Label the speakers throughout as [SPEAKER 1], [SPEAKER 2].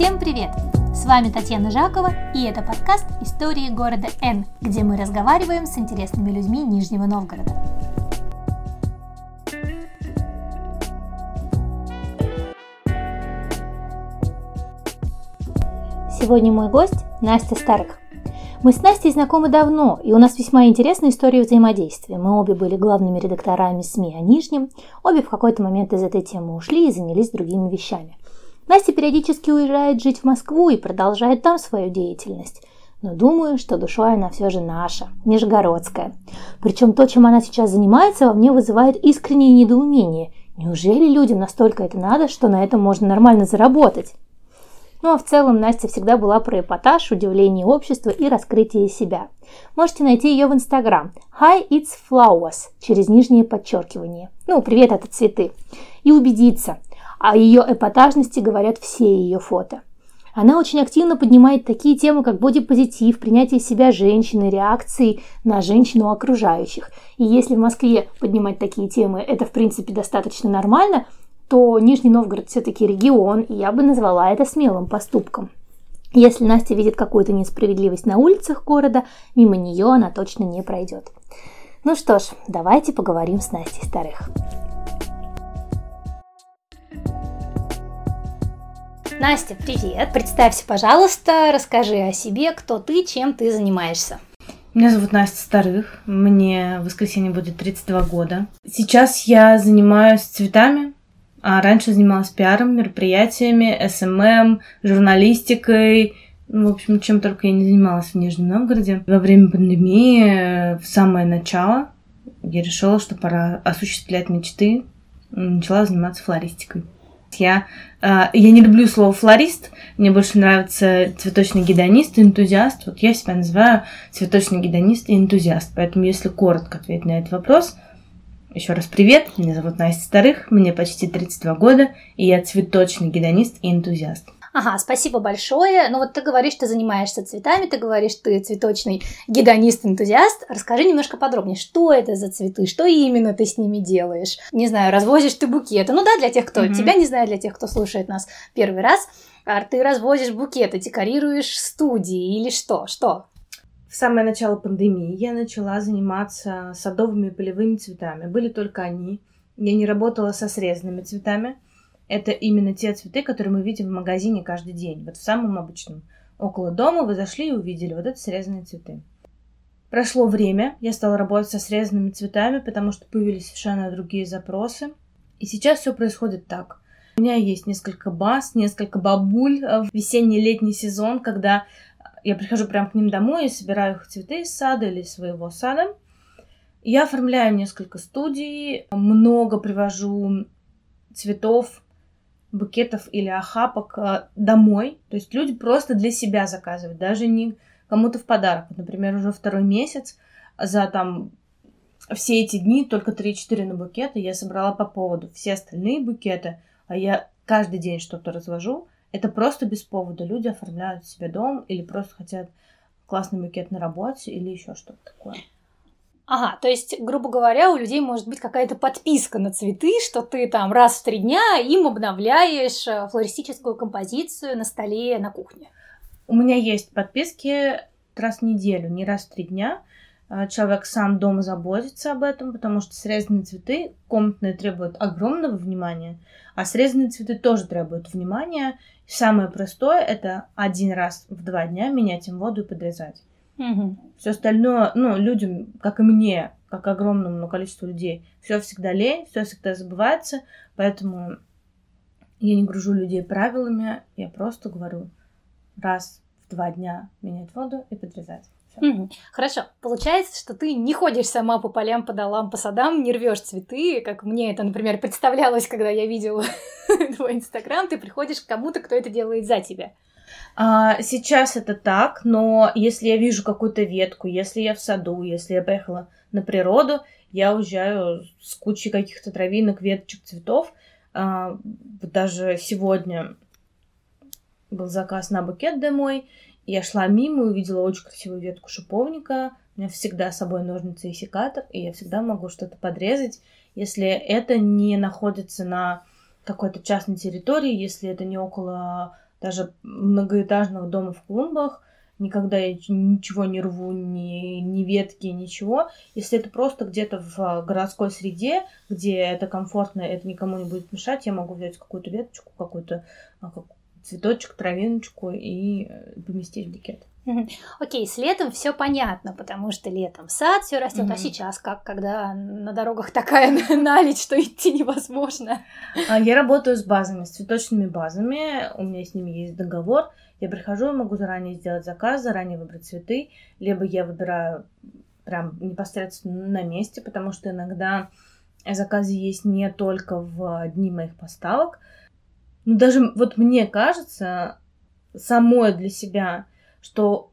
[SPEAKER 1] Всем привет! С вами Татьяна Жакова, и это подкаст «Истории города Н», где мы разговариваем с интересными людьми Нижнего Новгорода. Сегодня мой гость Настя Старых. Мы с Настей знакомы давно, и у нас весьма интересная история взаимодействия. Мы обе были главными редакторами СМИ о Нижнем, обе в какой-то момент из этой темы ушли и занялись другими вещами. Настя периодически уезжает жить в Москву и продолжает там свою деятельность. Но думаю, что душой она все же наша, нижегородская. Причем то, чем она сейчас занимается, во мне вызывает искреннее недоумение. Неужели людям настолько это надо, что на этом можно нормально заработать? Ну а в целом Настя всегда была про эпатаж, удивление общества и раскрытие себя. Можете найти ее в Инстаграм Hi It's Flowers через нижнее подчеркивание. Ну, привет, это цветы. И убедиться. О ее эпатажности говорят все ее фото. Она очень активно поднимает такие темы, как бодипозитив, принятие себя женщины, реакции на женщину окружающих. И если в Москве поднимать такие темы, это в принципе достаточно нормально, то Нижний Новгород все-таки регион, и я бы назвала это смелым поступком. Если Настя видит какую-то несправедливость на улицах города, мимо нее она точно не пройдет. Ну что ж, давайте поговорим с Настей Старых. Настя, привет! Представься, пожалуйста, расскажи о себе, кто ты, чем ты занимаешься.
[SPEAKER 2] Меня зовут Настя Старых, мне в воскресенье будет 32 года. Сейчас я занимаюсь цветами, а раньше занималась пиаром, мероприятиями, SMM, эм эм, журналистикой, ну, в общем, чем только я не занималась в Нижнем Новгороде. Во время пандемии, в самое начало, я решила, что пора осуществлять мечты, начала заниматься флористикой. Я, э, я не люблю слово флорист, мне больше нравится цветочный гедонист и энтузиаст. Вот я себя называю цветочный гедонист и энтузиаст. Поэтому, если коротко ответить на этот вопрос – еще раз привет, меня зовут Настя Старых, мне почти 32 года, и я цветочный гедонист и энтузиаст.
[SPEAKER 1] Ага, спасибо большое. Ну вот ты говоришь, ты занимаешься цветами, ты говоришь, ты цветочный гедонист-энтузиаст. Расскажи немножко подробнее, что это за цветы, что именно ты с ними делаешь? Не знаю, развозишь ты букеты. Ну да, для тех, кто mm-hmm. тебя не знает, для тех, кто слушает нас первый раз. А ты развозишь букеты, декорируешь студии или что? Что?
[SPEAKER 2] В самое начало пандемии я начала заниматься садовыми и полевыми цветами. Были только они. Я не работала со срезанными цветами. Это именно те цветы, которые мы видим в магазине каждый день. Вот в самом обычном. Около дома вы зашли и увидели вот это срезанные цветы. Прошло время, я стала работать со срезанными цветами, потому что появились совершенно другие запросы. И сейчас все происходит так. У меня есть несколько баз, несколько бабуль в весенний-летний сезон, когда я прихожу прямо к ним домой и собираю их цветы из сада или из своего сада. Я оформляю несколько студий, много привожу цветов, букетов или охапок э, домой. То есть люди просто для себя заказывают, даже не кому-то в подарок. Например, уже второй месяц за там все эти дни только 3-4 на букеты я собрала по поводу. Все остальные букеты, а я каждый день что-то развожу, это просто без повода. Люди оформляют себе дом или просто хотят классный букет на работе или еще что-то такое.
[SPEAKER 1] Ага, то есть, грубо говоря, у людей может быть какая-то подписка на цветы, что ты там раз в три дня им обновляешь э, флористическую композицию на столе на кухне.
[SPEAKER 2] У меня есть подписки раз в неделю, не раз в три дня. Э, человек сам дома заботится об этом, потому что срезанные цветы комнатные требуют огромного внимания, а срезанные цветы тоже требуют внимания. Самое простое это один раз в два дня менять им воду и подрезать. Угу. Все остальное, ну, людям, как и мне, как огромному количеству людей, все всегда лень, все всегда забывается, поэтому я не гружу людей правилами, я просто говорю раз в два дня менять воду и подрезать.
[SPEAKER 1] Угу. Хорошо. Получается, что ты не ходишь сама по полям, по долам, по садам, не рвешь цветы, как мне это, например, представлялось, когда я видела твой инстаграм. Ты приходишь к кому-то, кто это делает за тебя.
[SPEAKER 2] А, сейчас это так, но если я вижу какую-то ветку, если я в саду, если я поехала на природу, я уезжаю с кучей каких-то травинок, веточек, цветов. А, даже сегодня был заказ на букет домой, я шла мимо, увидела очень красивую ветку шиповника. У меня всегда с собой ножницы и секатор, и я всегда могу что-то подрезать, если это не находится на какой-то частной территории, если это не около даже многоэтажных домов в клумбах, никогда я ничего не рву, ни, ни ветки, ничего. Если это просто где-то в городской среде, где это комфортно, это никому не будет мешать, я могу взять какую-то веточку, какую-то а, цветочек, травиночку и э, поместить в букет.
[SPEAKER 1] Окей, с летом все понятно, потому что летом сад все растет, mm-hmm. а сейчас как, когда на дорогах такая налить, что идти невозможно?
[SPEAKER 2] А, я работаю с базами, с цветочными базами, у меня с ними есть договор. Я прихожу, я могу заранее сделать заказ, заранее выбрать цветы, либо я выбираю прям непосредственно на месте, потому что иногда заказы есть не только в дни моих поставок. Но даже вот мне кажется, самой для себя что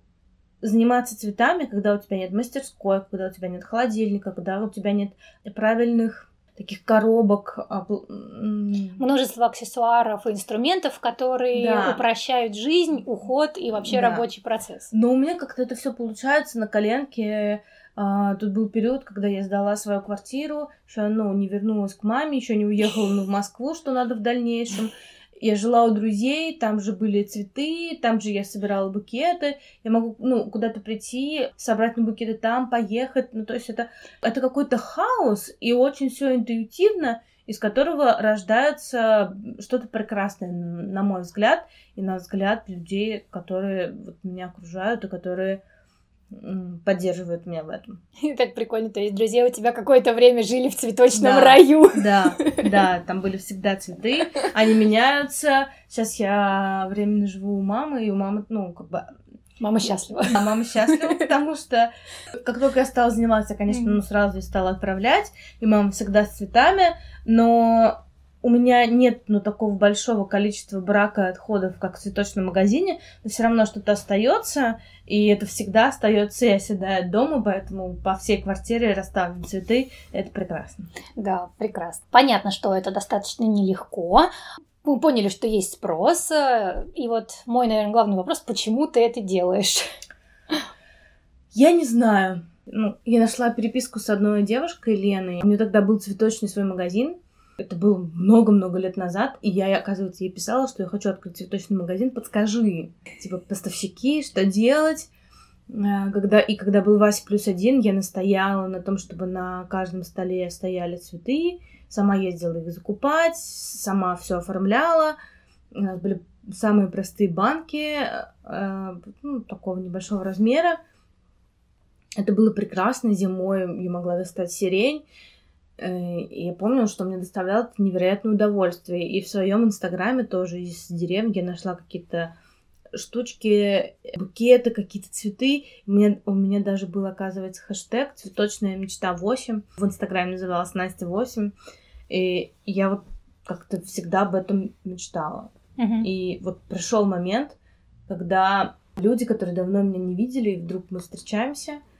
[SPEAKER 2] заниматься цветами, когда у тебя нет мастерской, когда у тебя нет холодильника, когда у тебя нет правильных таких коробок. А,
[SPEAKER 1] Множество аксессуаров и инструментов, которые да. упрощают жизнь, уход и вообще да. рабочий процесс.
[SPEAKER 2] Но у меня как-то это все получается на коленке. А, тут был период, когда я сдала свою квартиру, еще ну, не вернулась к маме, еще не уехала в Москву, что надо в дальнейшем. Я жила у друзей, там же были цветы, там же я собирала букеты. Я могу, ну, куда-то прийти, собрать на букеты там, поехать. Ну, то есть это, это какой-то хаос, и очень все интуитивно, из которого рождается что-то прекрасное, на мой взгляд, и на взгляд людей, которые вот меня окружают, и которые поддерживают меня в этом.
[SPEAKER 1] И так прикольно, то есть друзья у тебя какое-то время жили в цветочном да, раю.
[SPEAKER 2] Да, да, там были всегда цветы, они меняются. Сейчас я временно живу у мамы, и у мамы, ну, как бы...
[SPEAKER 1] Мама счастлива.
[SPEAKER 2] Да, мама счастлива, потому что как только я стала заниматься, конечно, ну, сразу я стала отправлять, и мама всегда с цветами, но у меня нет ну, такого большого количества брака отходов, как в цветочном магазине, но все равно что-то остается, и это всегда остается и оседает дома, поэтому по всей квартире расставлены цветы, это прекрасно.
[SPEAKER 1] Да, прекрасно. Понятно, что это достаточно нелегко. Мы поняли, что есть спрос, и вот мой, наверное, главный вопрос, почему ты это делаешь?
[SPEAKER 2] Я не знаю. Ну, я нашла переписку с одной девушкой, Леной. У нее тогда был цветочный свой магазин, это было много-много лет назад, и я, оказывается, ей писала, что я хочу открыть цветочный магазин, подскажи. Типа, поставщики, что делать? Э, когда, и когда был Вася плюс один, я настояла на том, чтобы на каждом столе стояли цветы, сама ездила их закупать, сама все оформляла. У нас были самые простые банки, э, ну, такого небольшого размера. Это было прекрасно, зимой я могла достать сирень, я помню, что мне доставляло это невероятное удовольствие. И в своем инстаграме тоже из деревни я нашла какие-то штучки, букеты, какие-то цветы. У меня, у меня даже был, оказывается, хэштег «Цветочная мечта 8». В инстаграме называлась «Настя 8». И я вот как-то всегда об этом мечтала. Uh-huh. И вот пришел момент, когда люди, которые давно меня не видели, и вдруг мы встречаемся —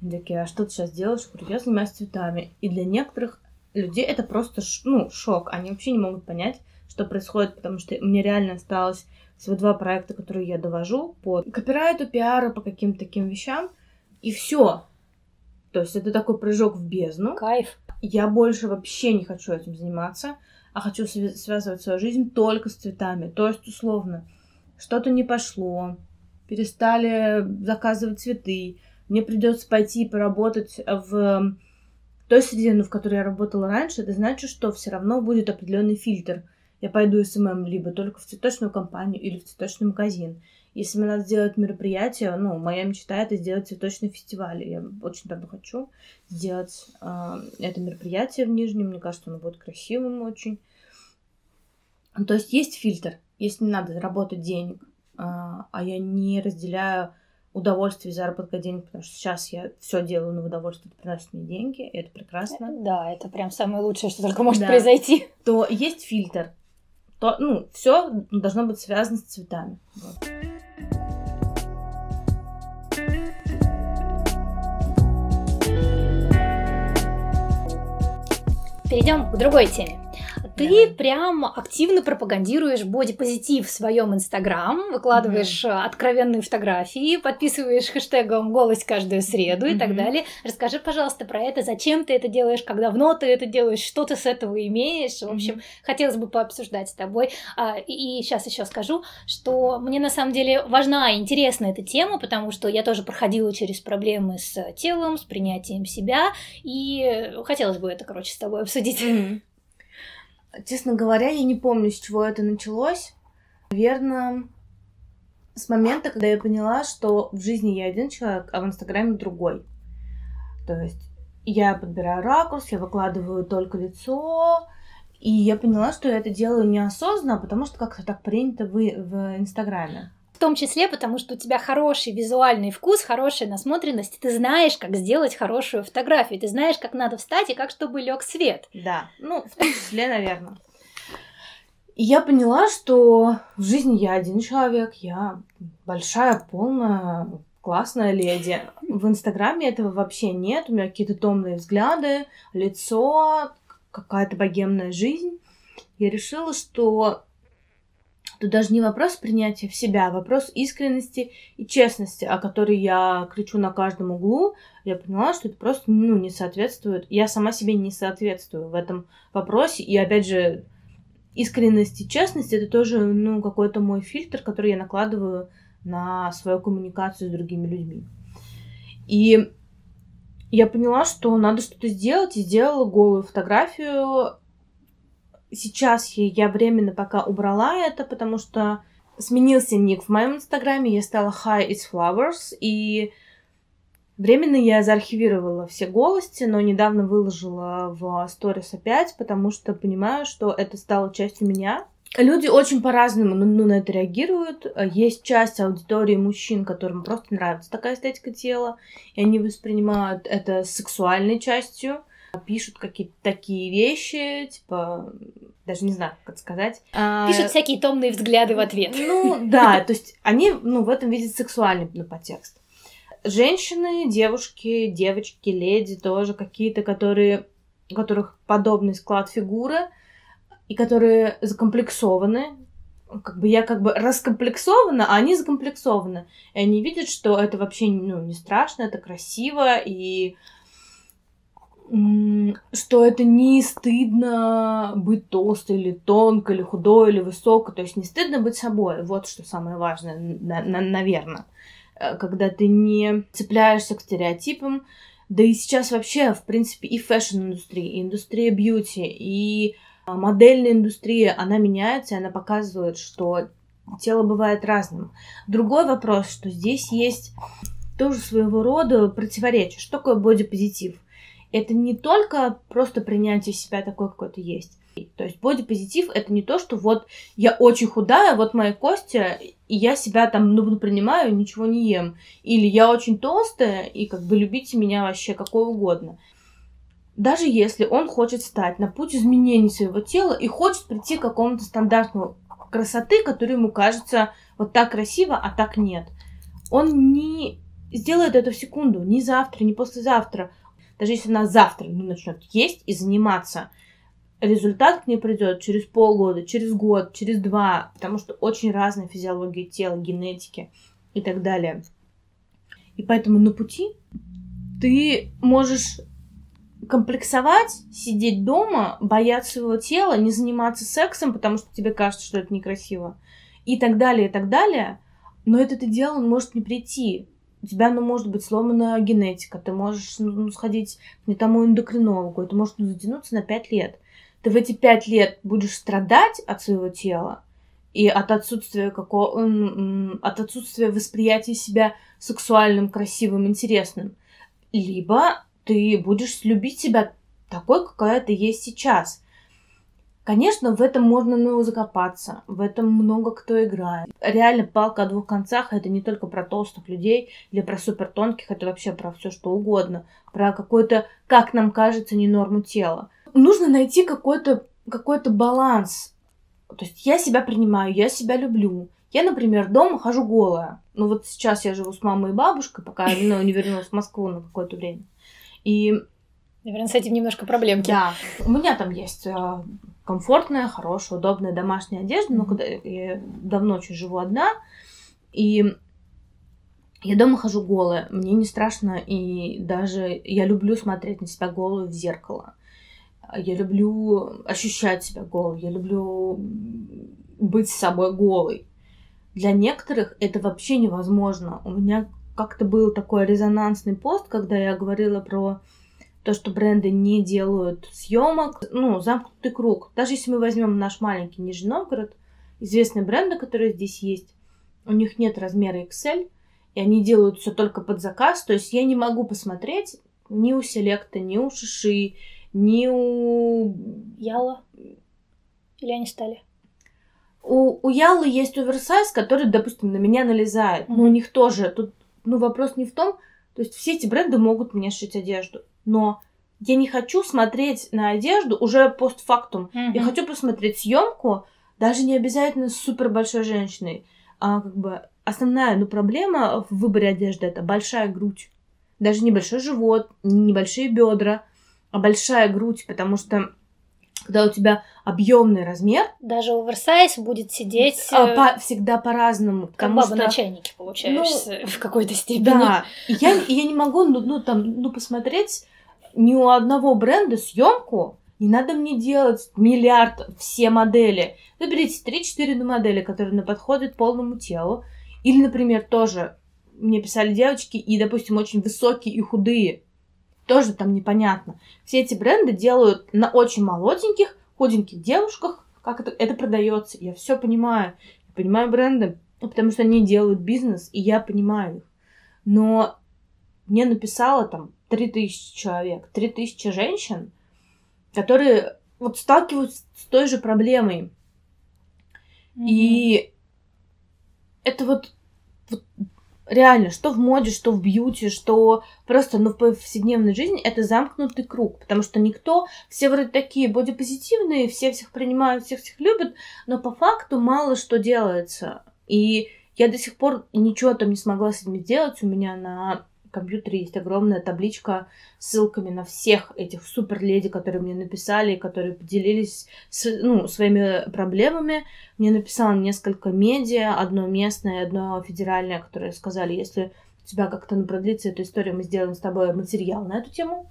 [SPEAKER 2] они такие, а что ты сейчас делаешь? Я говорю, я занимаюсь цветами. И для некоторых людей это просто ну, шок. Они вообще не могут понять, что происходит, потому что мне реально осталось всего два проекта, которые я довожу по копирайту, пиару, по каким-то таким вещам, и все. То есть это такой прыжок в бездну.
[SPEAKER 1] Кайф.
[SPEAKER 2] Я больше вообще не хочу этим заниматься, а хочу связывать свою жизнь только с цветами. То есть, условно, что-то не пошло, перестали заказывать цветы, мне придется пойти поработать в той среде, в которой я работала раньше, это значит, что все равно будет определенный фильтр. Я пойду SMM либо только в цветочную компанию или в цветочный магазин. Если мне надо сделать мероприятие, ну, моя мечта это сделать цветочный фестиваль. Я очень давно хочу сделать э, это мероприятие в Нижнем. Мне кажется, оно будет красивым очень. То есть есть фильтр. Если мне надо заработать денег, э, а я не разделяю удовольствие заработка денег, потому что сейчас я все делаю на удовольствие, это приносит мне деньги, и это прекрасно.
[SPEAKER 1] Да, это прям самое лучшее, что только может да. произойти.
[SPEAKER 2] То есть фильтр. То, ну, все должно быть связано с цветами. Вот.
[SPEAKER 1] Перейдем к другой теме. Ты Давай. прям активно пропагандируешь бодипозитив в своем инстаграм, выкладываешь mm-hmm. откровенные фотографии, подписываешь хэштегом «Голос каждую среду» mm-hmm. и так далее. Расскажи, пожалуйста, про это, зачем ты это делаешь, как давно ты это делаешь, что ты с этого имеешь. В общем, mm-hmm. хотелось бы пообсуждать с тобой. А, и сейчас еще скажу, что мне на самом деле важна и интересна эта тема, потому что я тоже проходила через проблемы с телом, с принятием себя, и хотелось бы это, короче, с тобой обсудить. Mm-hmm.
[SPEAKER 2] Честно говоря, я не помню, с чего это началось. Наверное, с момента, когда я поняла, что в жизни я один человек, а в Инстаграме другой. То есть я подбираю ракурс, я выкладываю только лицо, и я поняла, что я это делаю неосознанно, потому что как-то так принято в, в Инстаграме.
[SPEAKER 1] В том числе, потому что у тебя хороший визуальный вкус, хорошая насмотренность, ты знаешь, как сделать хорошую фотографию, ты знаешь, как надо встать и как, чтобы лег свет.
[SPEAKER 2] Да, ну, в том числе, наверное. И я поняла, что в жизни я один человек, я большая, полная, классная леди. В Инстаграме этого вообще нет, у меня какие-то томные взгляды, лицо, какая-то богемная жизнь. Я решила, что Тут даже не вопрос принятия в себя, а вопрос искренности и честности, о которой я кричу на каждом углу. Я поняла, что это просто ну, не соответствует. Я сама себе не соответствую в этом вопросе. И опять же, искренность и честность это тоже ну, какой-то мой фильтр, который я накладываю на свою коммуникацию с другими людьми. И я поняла, что надо что-то сделать, и сделала голую фотографию сейчас я временно пока убрала это, потому что сменился ник в моем инстаграме, я стала Hi It's Flowers, и временно я заархивировала все голости, но недавно выложила в сторис опять, потому что понимаю, что это стало частью меня. Люди очень по-разному ну, на это реагируют. Есть часть аудитории мужчин, которым просто нравится такая эстетика тела, и они воспринимают это сексуальной частью пишут какие-то такие вещи, типа, даже не знаю, как это сказать.
[SPEAKER 1] А, пишут всякие томные взгляды в ответ.
[SPEAKER 2] Ну, да, то есть они, ну, в этом видят сексуальный ну, подтекст. Женщины, девушки, девочки, леди тоже какие-то, которые, у которых подобный склад фигуры, и которые закомплексованы, как бы я как бы раскомплексована, а они закомплексованы. И они видят, что это вообще ну, не страшно, это красиво, и что это не стыдно быть толстой или тонкой, или худой, или высокой. То есть не стыдно быть собой. Вот что самое важное, на, на, наверное. Э, когда ты не цепляешься к стереотипам. Да и сейчас вообще, в принципе, и fashion-индустрия, и индустрия beauty, и а, модельная индустрия, она меняется, и она показывает, что тело бывает разным. Другой вопрос, что здесь есть тоже своего рода противоречие. Что такое бодипозитив? Это не только просто принятие себя такой, какой ты есть. То есть бодипозитив это не то, что вот я очень худая, вот мои кости, и я себя там ну, принимаю, ничего не ем. Или я очень толстая, и как бы любите меня вообще какой угодно. Даже если он хочет стать на путь изменения своего тела и хочет прийти к какому-то стандарту красоты, который ему кажется вот так красиво, а так нет. Он не сделает это в секунду, ни завтра, ни послезавтра даже если она завтра ну, начнет есть и заниматься, результат к ней придет через полгода, через год, через два, потому что очень разная физиология тела, генетики и так далее. И поэтому на пути ты можешь комплексовать, сидеть дома, бояться своего тела, не заниматься сексом, потому что тебе кажется, что это некрасиво, и так далее, и так далее. Но этот идеал, он может не прийти у тебя, ну, может быть сломанная генетика, ты можешь ну, ну сходить к не тому эндокринологу, это может ну, затянуться на пять лет. Ты в эти пять лет будешь страдать от своего тела и от отсутствия какого, от отсутствия восприятия себя сексуальным, красивым, интересным. Либо ты будешь любить себя такой, какая ты есть сейчас. Конечно, в этом можно ну, закопаться, в этом много кто играет. Реально палка о двух концах это не только про толстых людей или про супер тонких, это вообще про все что угодно, про какой-то, как нам кажется, не норму тела. Нужно найти какой-то какой-то баланс. То есть я себя принимаю, я себя люблю. Я, например, дома хожу голая. Ну вот сейчас я живу с мамой и бабушкой, пока ну, не вернулась в Москву на какое-то время. И
[SPEAKER 1] Наверное, с этим немножко проблемки.
[SPEAKER 2] Да. У меня там есть э, комфортная, хорошая, удобная домашняя одежда, но когда я давно очень живу одна, и я дома хожу голая, мне не страшно, и даже я люблю смотреть на себя голую в зеркало. Я люблю ощущать себя голой, я люблю быть с собой голой. Для некоторых это вообще невозможно. У меня как-то был такой резонансный пост, когда я говорила про то, что бренды не делают съемок, ну, замкнутый круг. Даже если мы возьмем наш маленький Нижний Новгород, известные бренды, которые здесь есть, у них нет размера XL, и они делают все только под заказ. То есть я не могу посмотреть ни у Селекта, ни у Шиши, ни у...
[SPEAKER 1] Яла? Или они стали?
[SPEAKER 2] У, у Ялы есть оверсайз, который, допустим, на меня налезает. Mm-hmm. Но у них тоже. Тут ну, вопрос не в том... То есть все эти бренды могут мне шить одежду. Но я не хочу смотреть на одежду уже постфактум. Mm-hmm. Я хочу посмотреть съемку, даже не обязательно с супер большой женщиной. А как бы основная ну, проблема в выборе одежды это большая грудь. Даже не большой живот, не небольшие бедра, а большая грудь, потому что когда у тебя объемный размер.
[SPEAKER 1] Даже оверсайз будет сидеть.
[SPEAKER 2] А, э, по, всегда по-разному.
[SPEAKER 1] Как баба что... на чайнике получаешься ну, в какой-то степени.
[SPEAKER 2] Да. я, я не могу, ну, ну, там, ну, посмотреть ни у одного бренда съемку. Не надо мне делать миллиард все модели. Выберите 3-4 модели, которые подходят полному телу. Или, например, тоже мне писали девочки, и, допустим, очень высокие и худые. Тоже там непонятно. Все эти бренды делают на очень молоденьких, худеньких девушках, как это, это продается. Я все понимаю. Я понимаю бренды, потому что они делают бизнес, и я понимаю их. Но мне написало там 3000 человек, 3000 женщин, которые вот сталкиваются с той же проблемой. Mm-hmm. И это вот, вот реально, что в моде, что в бьюти, что просто, ну, в повседневной жизни, это замкнутый круг, потому что никто, все вроде такие бодипозитивные, все всех принимают, всех всех любят, но по факту мало что делается. И я до сих пор ничего там не смогла с этим сделать. У меня на компьютере есть огромная табличка с ссылками на всех этих супер-леди, которые мне написали, которые поделились с, ну, своими проблемами. Мне написало несколько медиа, одно местное, одно федеральное, которые сказали, если у тебя как-то ну, продлится эта история, мы сделаем с тобой материал на эту тему.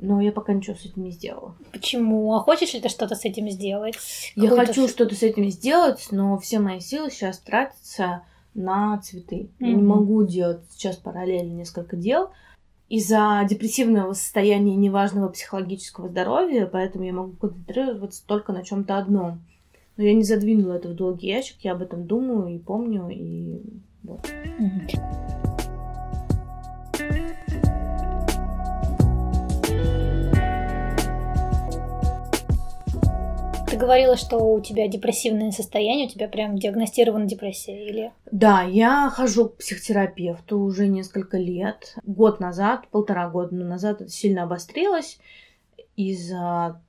[SPEAKER 2] Но я пока ничего с этим не сделала.
[SPEAKER 1] Почему? А хочешь ли ты что-то с этим сделать?
[SPEAKER 2] Я хочу что-то с этим сделать, но все мои силы сейчас тратятся на цветы. Mm-hmm. Я не могу делать сейчас параллельно несколько дел из-за депрессивного состояния неважного психологического здоровья, поэтому я могу концентрироваться только на чем-то одном. Но я не задвинула это в долгий ящик, я об этом думаю и помню, и вот. Mm-hmm.
[SPEAKER 1] Говорила, что у тебя депрессивное состояние, у тебя прям диагностирована депрессия, или?
[SPEAKER 2] Да, я хожу к психотерапевту уже несколько лет. Год назад, полтора года назад это сильно обострилось из-за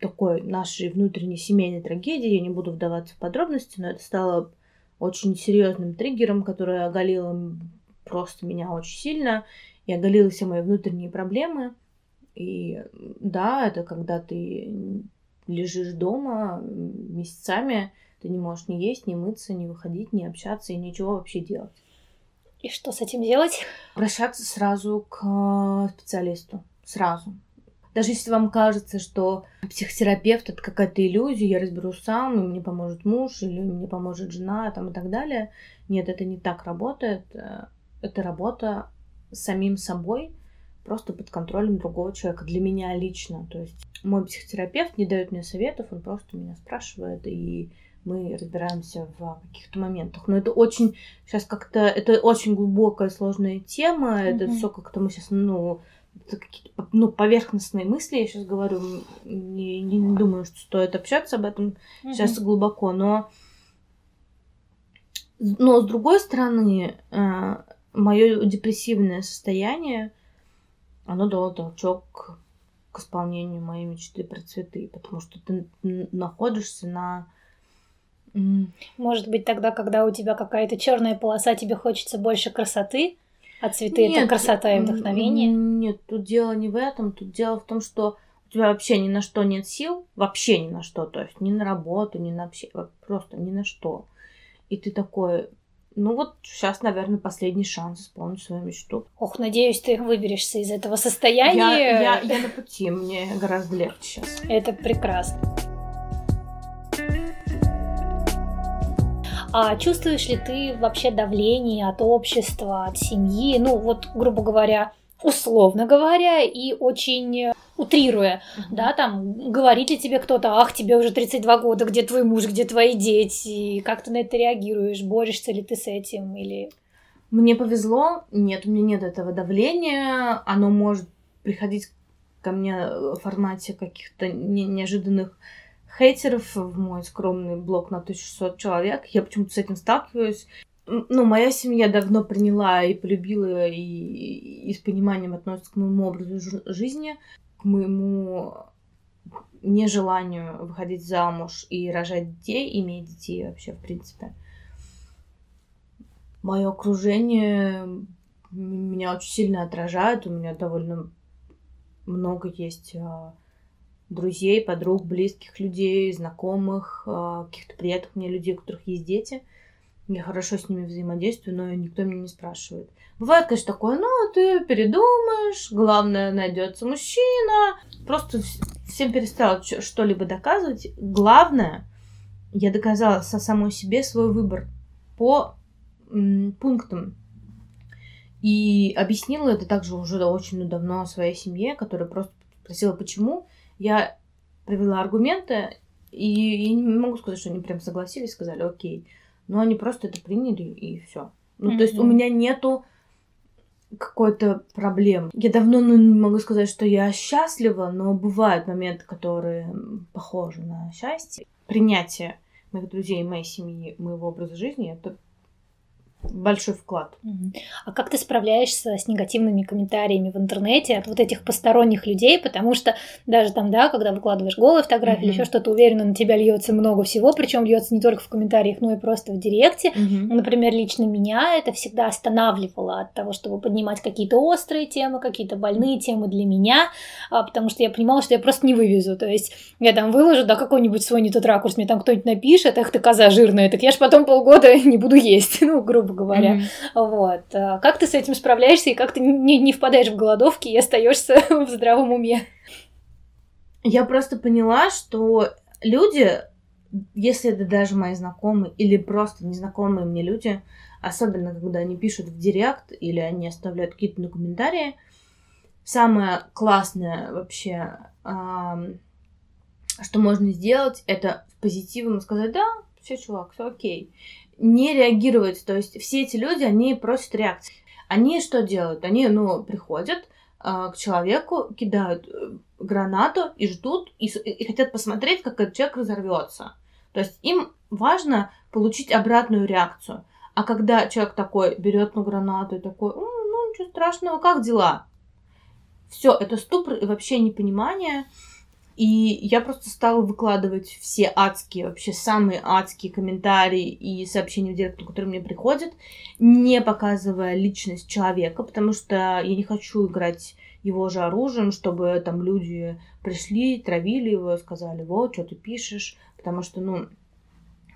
[SPEAKER 2] такой нашей внутренней семейной трагедии. Я не буду вдаваться в подробности, но это стало очень серьезным триггером, который оголил просто меня очень сильно и оголил все мои внутренние проблемы. И да, это когда ты лежишь дома месяцами, ты не можешь ни есть, ни мыться, ни выходить, ни общаться и ничего вообще делать.
[SPEAKER 1] И что с этим делать?
[SPEAKER 2] Обращаться сразу к э, специалисту. Сразу. Даже если вам кажется, что психотерапевт это какая-то иллюзия, я разберусь сам, и мне поможет муж, или мне поможет жена, там и так далее. Нет, это не так работает. Э, это работа с самим собой, просто под контролем другого человека. Для меня лично. То есть мой психотерапевт не дает мне советов, он просто меня спрашивает, и мы разбираемся в каких-то моментах. Но это очень сейчас как-то это очень глубокая сложная тема. Mm-hmm. Это все как-то мы сейчас ну это какие-то ну, поверхностные мысли, я сейчас говорю, не, не думаю, что стоит общаться об этом mm-hmm. сейчас глубоко, но но с другой стороны, э, мое депрессивное состояние, оно дало толчок к исполнению моей мечты про цветы, потому что ты находишься на
[SPEAKER 1] может быть, тогда, когда у тебя какая-то черная полоса, тебе хочется больше красоты, а цветы
[SPEAKER 2] нет,
[SPEAKER 1] это красота и вдохновение?
[SPEAKER 2] Нет, тут дело не в этом. Тут дело в том, что у у тебя вообще ни на что нет сил, вообще ни на что, то есть ни на работу, ни на вообще, просто ни на что. И ты такой, ну вот сейчас, наверное, последний шанс исполнить свою мечту.
[SPEAKER 1] Ох, надеюсь, ты выберешься из этого состояния.
[SPEAKER 2] Я, я, я на пути, мне гораздо легче сейчас.
[SPEAKER 1] Это прекрасно. А чувствуешь ли ты вообще давление от общества, от семьи? Ну, вот, грубо говоря, условно говоря, и очень утрируя, mm-hmm. да, там, говорит ли тебе кто-то, ах, тебе уже 32 года, где твой муж, где твои дети, и как ты на это реагируешь, борешься ли ты с этим, или...
[SPEAKER 2] Мне повезло, нет, у меня нет этого давления, оно может приходить ко мне в формате каких-то не- неожиданных хейтеров в мой скромный блог на 1600 человек. Я почему-то с этим сталкиваюсь ну, моя семья давно приняла и полюбила, и, и с пониманием относится к моему образу жизни, к моему нежеланию выходить замуж и рожать детей, иметь детей вообще, в принципе. Мое окружение меня очень сильно отражает. У меня довольно много есть а, друзей, подруг, близких людей, знакомых, а, каких-то приятных мне людей, у которых есть дети – я хорошо с ними взаимодействую, но никто меня не спрашивает. Бывает, конечно, такое, ну, ты передумаешь, главное, найдется мужчина. Просто всем перестала что-либо доказывать. Главное, я доказала со самой себе свой выбор по пунктам. И объяснила это также уже очень давно своей семье, которая просто спросила, почему. Я привела аргументы, и я не могу сказать, что они прям согласились, сказали, окей но они просто это приняли и все. Ну, mm-hmm. то есть у меня нету какой-то проблем. Я давно ну, не могу сказать, что я счастлива, но бывают моменты, которые похожи на счастье. Принятие моих друзей, моей семьи, моего образа жизни это большой вклад.
[SPEAKER 1] А как ты справляешься с негативными комментариями в интернете от вот этих посторонних людей, потому что даже там, да, когда выкладываешь голые фотографии mm-hmm. или еще что-то, уверенно на тебя льется много всего, причем льется не только в комментариях, но и просто в директе. Mm-hmm. Например, лично меня это всегда останавливало от того, чтобы поднимать какие-то острые темы, какие-то больные темы для меня, а, потому что я понимала, что я просто не вывезу. То есть я там выложу, да, какой-нибудь свой не тот ракурс, мне там кто-нибудь напишет, эх ты коза жирная, так я ж потом полгода не буду есть, ну, грубо грубо говоря. Mm-hmm. Вот. А как ты с этим справляешься и как ты не, не впадаешь в голодовки и остаешься в здравом уме?
[SPEAKER 2] Я просто поняла, что люди, если это даже мои знакомые или просто незнакомые мне люди, особенно когда они пишут в директ или они оставляют какие-то комментарии, самое классное вообще, что можно сделать, это позитивом сказать, да, все, чувак, все окей не реагировать. То есть все эти люди, они просят реакции. Они что делают? Они, ну, приходят э, к человеку, кидают э, гранату и ждут, и, и хотят посмотреть, как этот человек разорвется. То есть им важно получить обратную реакцию. А когда человек такой берет на гранату и такой, ну, ничего страшного, как дела? Все, это ступор и вообще непонимание. И я просто стала выкладывать все адские, вообще самые адские комментарии и сообщения в директу, которые мне приходят, не показывая личность человека, потому что я не хочу играть его же оружием, чтобы там люди пришли, травили его, сказали, вот, что ты пишешь, потому что, ну,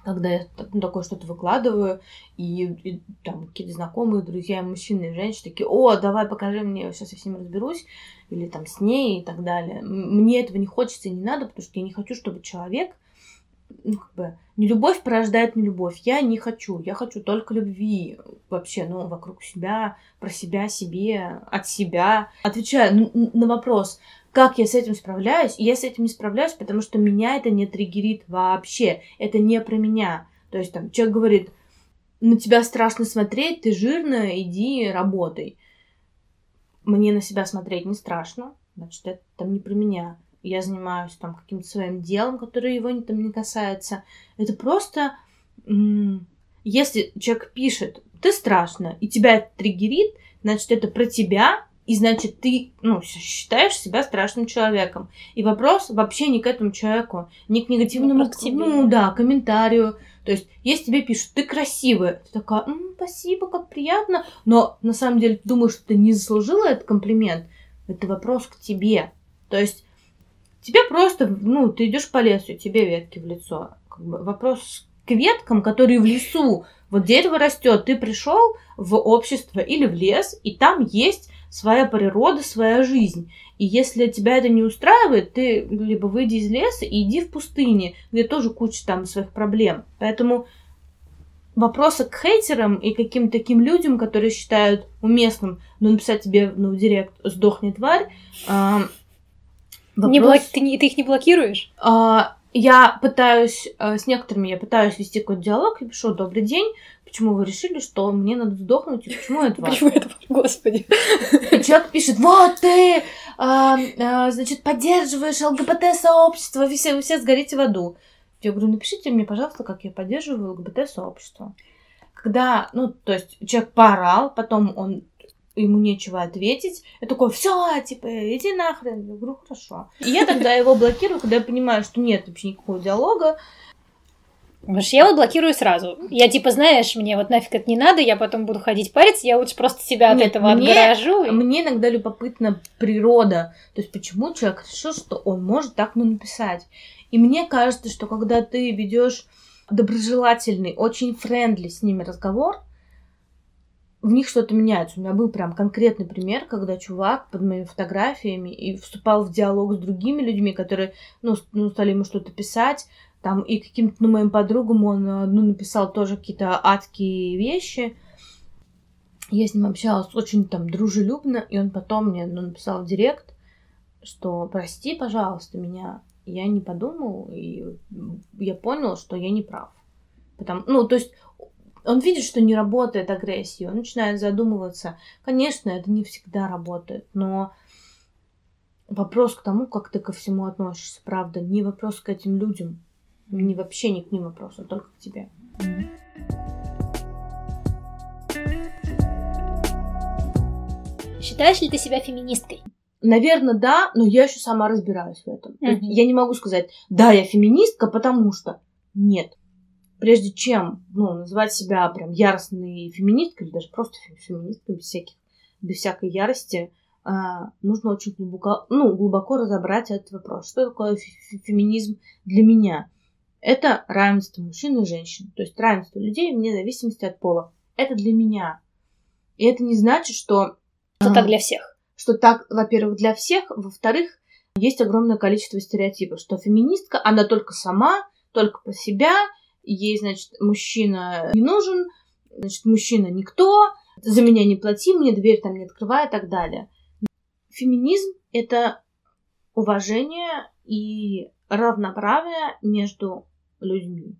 [SPEAKER 2] когда я ну, такое что-то выкладываю, и, и там какие-то знакомые, друзья, мужчины и женщины такие, о, давай покажи мне, сейчас я с ним разберусь, или там с ней и так далее. Мне этого не хочется и не надо, потому что я не хочу, чтобы человек, ну, как бы, не любовь порождает не любовь. Я не хочу. Я хочу только любви вообще, ну, вокруг себя, про себя, себе, от себя. Отвечаю на вопрос, как я с этим справляюсь? Я с этим не справляюсь, потому что меня это не триггерит вообще. Это не про меня. То есть там человек говорит, на тебя страшно смотреть, ты жирная, иди работай. Мне на себя смотреть не страшно, значит, это там не про меня. Я занимаюсь там каким-то своим делом, которое его там не касается. Это просто, если человек пишет, ты страшно, и тебя это триггерит, значит, это про тебя, и значит, ты ну, считаешь себя страшным человеком. И вопрос вообще не к этому человеку, не к негативному, ну, ну да, комментарию. То есть, если тебе пишут, ты красивая, ты такая, М, спасибо, как приятно, но на самом деле ты думаешь, что ты не заслужила этот комплимент, это вопрос к тебе. То есть, Тебе просто, ну, ты идешь по лесу, тебе ветки в лицо. Как бы вопрос к веткам, которые в лесу. Вот дерево растет, ты пришел в общество или в лес, и там есть своя природа, своя жизнь. И если тебя это не устраивает, ты либо выйди из леса и иди в пустыне, где тоже куча там своих проблем. Поэтому вопросы к хейтерам и каким-то таким людям, которые считают уместным ну, написать тебе ну, директ «сдохни, тварь», а,
[SPEAKER 1] вопрос... не блок... ты, не, ты их не блокируешь?
[SPEAKER 2] А, я пытаюсь, а, с некоторыми я пытаюсь вести какой-то диалог, я пишу «добрый день», почему вы решили, что мне надо сдохнуть, и почему это
[SPEAKER 1] важно? Почему это Господи.
[SPEAKER 2] И человек пишет, вот ты, а, а, значит, поддерживаешь ЛГБТ-сообщество, вы все, вы все сгорите в аду. Я говорю, напишите мне, пожалуйста, как я поддерживаю ЛГБТ-сообщество. Когда, ну, то есть человек поорал, потом он ему нечего ответить. Я такой, все, типа, иди нахрен. Я говорю, хорошо. И я тогда его блокирую, когда я понимаю, что нет вообще никакого диалога.
[SPEAKER 1] Потому что я вот блокирую сразу. Я типа, знаешь, мне вот нафиг это не надо, я потом буду ходить париться, я лучше просто себя от Нет, этого мне, отгоражу.
[SPEAKER 2] И... Мне иногда любопытна природа. То есть, почему человек решил, что он может так ну, написать. И мне кажется, что когда ты ведешь доброжелательный, очень френдли с ними разговор, в них что-то меняется. У меня был прям конкретный пример, когда чувак под моими фотографиями и вступал в диалог с другими людьми, которые, ну, ну стали ему что-то писать, там, и каким-то, ну, моим подругам он, ну, написал тоже какие-то адские вещи. Я с ним общалась очень там дружелюбно, и он потом мне ну, написал в директ, что прости, пожалуйста, меня, я не подумал, и я понял, что я не прав. Потому, ну, то есть он видит, что не работает агрессия, он начинает задумываться. Конечно, это не всегда работает, но вопрос к тому, как ты ко всему относишься, правда, не вопрос к этим людям. Не вообще не к ним вопрос, а только к тебе.
[SPEAKER 1] Считаешь ли ты себя феминисткой?
[SPEAKER 2] Наверное, да, но я еще сама разбираюсь в этом. Mm-hmm. Я не могу сказать, да, я феминистка, потому что нет. Прежде чем ну, называть себя прям яростной феминисткой, или даже просто феминисткой, без, всяких, без всякой ярости, а, нужно очень глубоко, ну, глубоко разобрать этот вопрос. Что такое феминизм для меня? Это равенство мужчин и женщин. То есть равенство людей вне зависимости от пола. Это для меня. И это не значит, что...
[SPEAKER 1] Что так для всех.
[SPEAKER 2] Что так, во-первых, для всех. Во-вторых, есть огромное количество стереотипов, что феминистка, она только сама, только по себя, ей, значит, мужчина не нужен, значит, мужчина никто, за меня не плати, мне дверь там не открывай и так далее. Феминизм — это уважение и равноправие между людьми.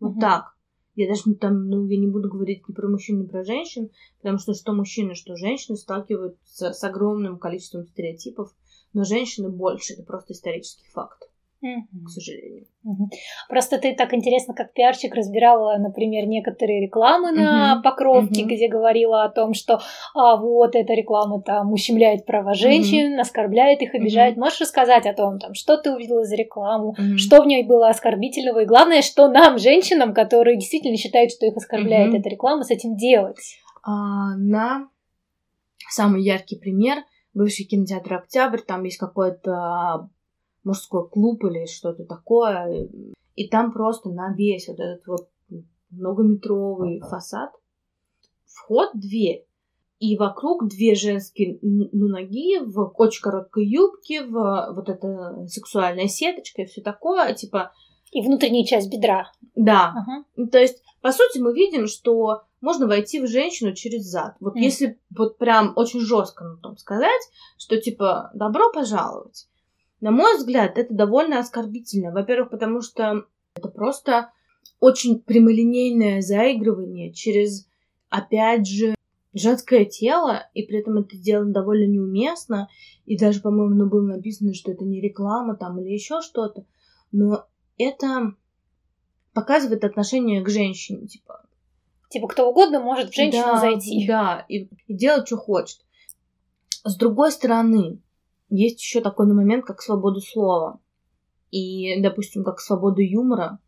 [SPEAKER 2] Вот угу. так. Я даже ну, там, ну, я не буду говорить ни про мужчин, ни про женщин, потому что что мужчины, что женщины сталкиваются с огромным количеством стереотипов, но женщины больше, это просто исторический факт к сожалению.
[SPEAKER 1] Просто ты так интересно, как пиарщик, разбирала, например, некоторые рекламы на покровке, где говорила о том, что а, вот эта реклама там ущемляет права женщин, оскорбляет их, обижает. Можешь рассказать о том, там, что ты увидела за рекламу, что в ней было оскорбительного, и главное, что нам, женщинам, которые действительно считают, что их оскорбляет эта реклама, с этим делать?
[SPEAKER 2] А, на самый яркий пример бывший кинотеатр Октябрь, там есть какой-то мужской клуб или что-то такое. И там просто на весь вот этот вот многометровый фасад вход дверь. И вокруг две женские ну, ноги в очень короткой юбке, в вот эта сексуальная сеточка и все такое, типа...
[SPEAKER 1] И внутренняя часть бедра.
[SPEAKER 2] Да. Ага. То есть, по сути, мы видим, что можно войти в женщину через зад. Вот mm. если вот прям очень жестко на том сказать, что типа добро пожаловать. На мой взгляд, это довольно оскорбительно. Во-первых, потому что это просто очень прямолинейное заигрывание через, опять же, женское тело, и при этом это сделано довольно неуместно, и даже, по-моему, ну, было написано, что это не реклама там или еще что-то, но это показывает отношение к женщине, типа.
[SPEAKER 1] Типа кто угодно может в женщину
[SPEAKER 2] да,
[SPEAKER 1] зайти.
[SPEAKER 2] Да, и, и делать, что хочет. С другой стороны, есть еще такой момент, как свобода слова. И, допустим, как свобода юмора.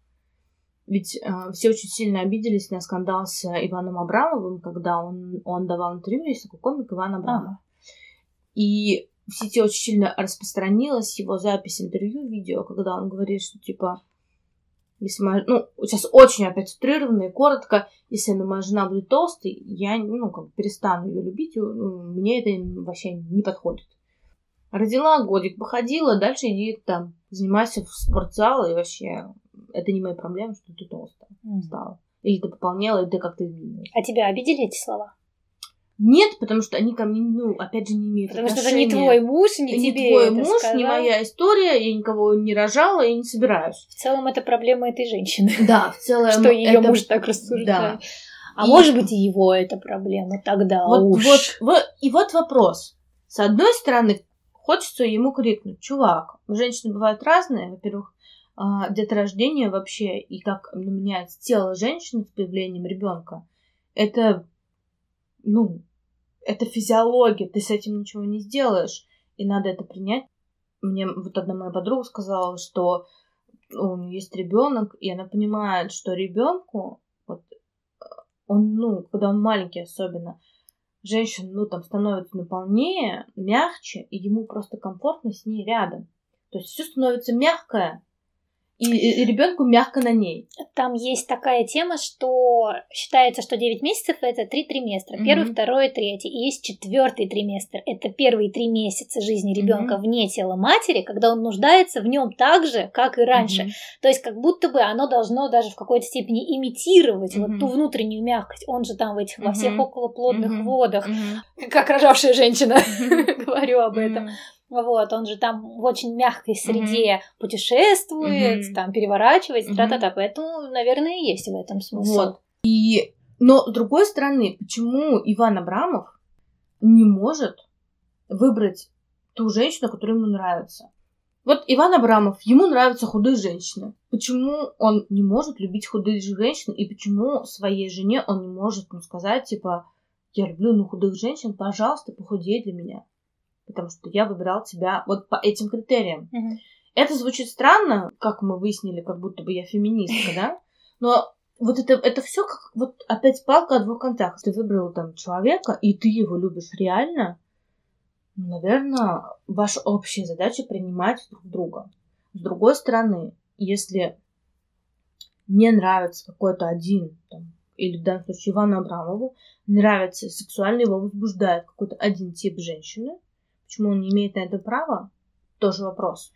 [SPEAKER 2] Ведь э, все очень сильно обиделись на скандал с Иваном Абрамовым, когда он, он давал интервью, есть такой комик Иван Абрамов. Ага. И в сети очень сильно распространилась его запись интервью, видео, когда он говорит, что типа, если моя, ну, сейчас очень опять утрированно и коротко, если моя жена будет толстой, я, ну, как бы перестану ее любить, ну, мне это вообще не подходит. Родила, годик походила, дальше иди там, занимайся в спортзал, и вообще, это не моя проблема, что ты толстая mm. стала. Или ты пополнела, или ты как-то изменилась.
[SPEAKER 1] А тебя обидели эти слова?
[SPEAKER 2] Нет, потому что они ко мне, ну, опять же, не имеют
[SPEAKER 1] Потому отношения. что это не твой муж, не, не тебе твой
[SPEAKER 2] муж,
[SPEAKER 1] сказал.
[SPEAKER 2] не моя история, я никого не рожала и не собираюсь.
[SPEAKER 1] В целом это проблема этой женщины.
[SPEAKER 2] Да, в целом.
[SPEAKER 1] Что ее муж так рассуждает. Да. А может быть и его это проблема тогда
[SPEAKER 2] вот,
[SPEAKER 1] уж.
[SPEAKER 2] Вот, вот, и вот вопрос. С одной стороны, хочется ему крикнуть, чувак, женщины бывают разные, во-первых, а, деторождение вообще и как меняется тело женщины с появлением ребенка, это ну, это физиология, ты с этим ничего не сделаешь, и надо это принять. Мне вот одна моя подруга сказала, что у нее есть ребенок, и она понимает, что ребенку, вот, он, ну, когда он маленький особенно, женщина, ну, там, становится наполнее, мягче, и ему просто комфортно с ней рядом. То есть все становится мягкое, и, и ребенку мягко на ней.
[SPEAKER 1] Там есть такая тема, что считается, что 9 месяцев это три триместра. Mm-hmm. Первый, второй, третий. И есть четвертый триместр. Это первые три месяца жизни ребенка mm-hmm. вне тела матери, когда он нуждается в нем так же, как и раньше. Mm-hmm. То есть, как будто бы оно должно даже в какой-то степени имитировать mm-hmm. вот ту внутреннюю мягкость. Он же там в этих mm-hmm. во всех околоплодных mm-hmm. водах, mm-hmm. как рожавшая женщина, говорю об этом. Вот, он же там в очень мягкой среде mm-hmm. путешествует, mm-hmm. там переворачивается, mm-hmm. та-та-та. Поэтому, наверное, и есть в этом смысл. Вот.
[SPEAKER 2] И, но с другой стороны, почему Иван Абрамов не может выбрать ту женщину, которая ему нравится? Вот Иван Абрамов, ему нравятся худые женщины. Почему он не может любить худых женщин, и почему своей жене он не может ну, сказать, типа, я люблю ну, худых женщин, пожалуйста, похудей для меня потому что я выбирал тебя вот по этим критериям.
[SPEAKER 1] Угу.
[SPEAKER 2] Это звучит странно, как мы выяснили, как будто бы я феминистка, да? Но вот это, это все как вот опять палка о двух концах. Ты выбрал там человека, и ты его любишь реально, наверное, ваша общая задача принимать друг друга. С другой стороны, если мне нравится какой-то один, там, или в данном случае Ивану Абрамову, нравится сексуально его возбуждает какой-то один тип женщины, Почему он не имеет на это права? Тоже вопрос.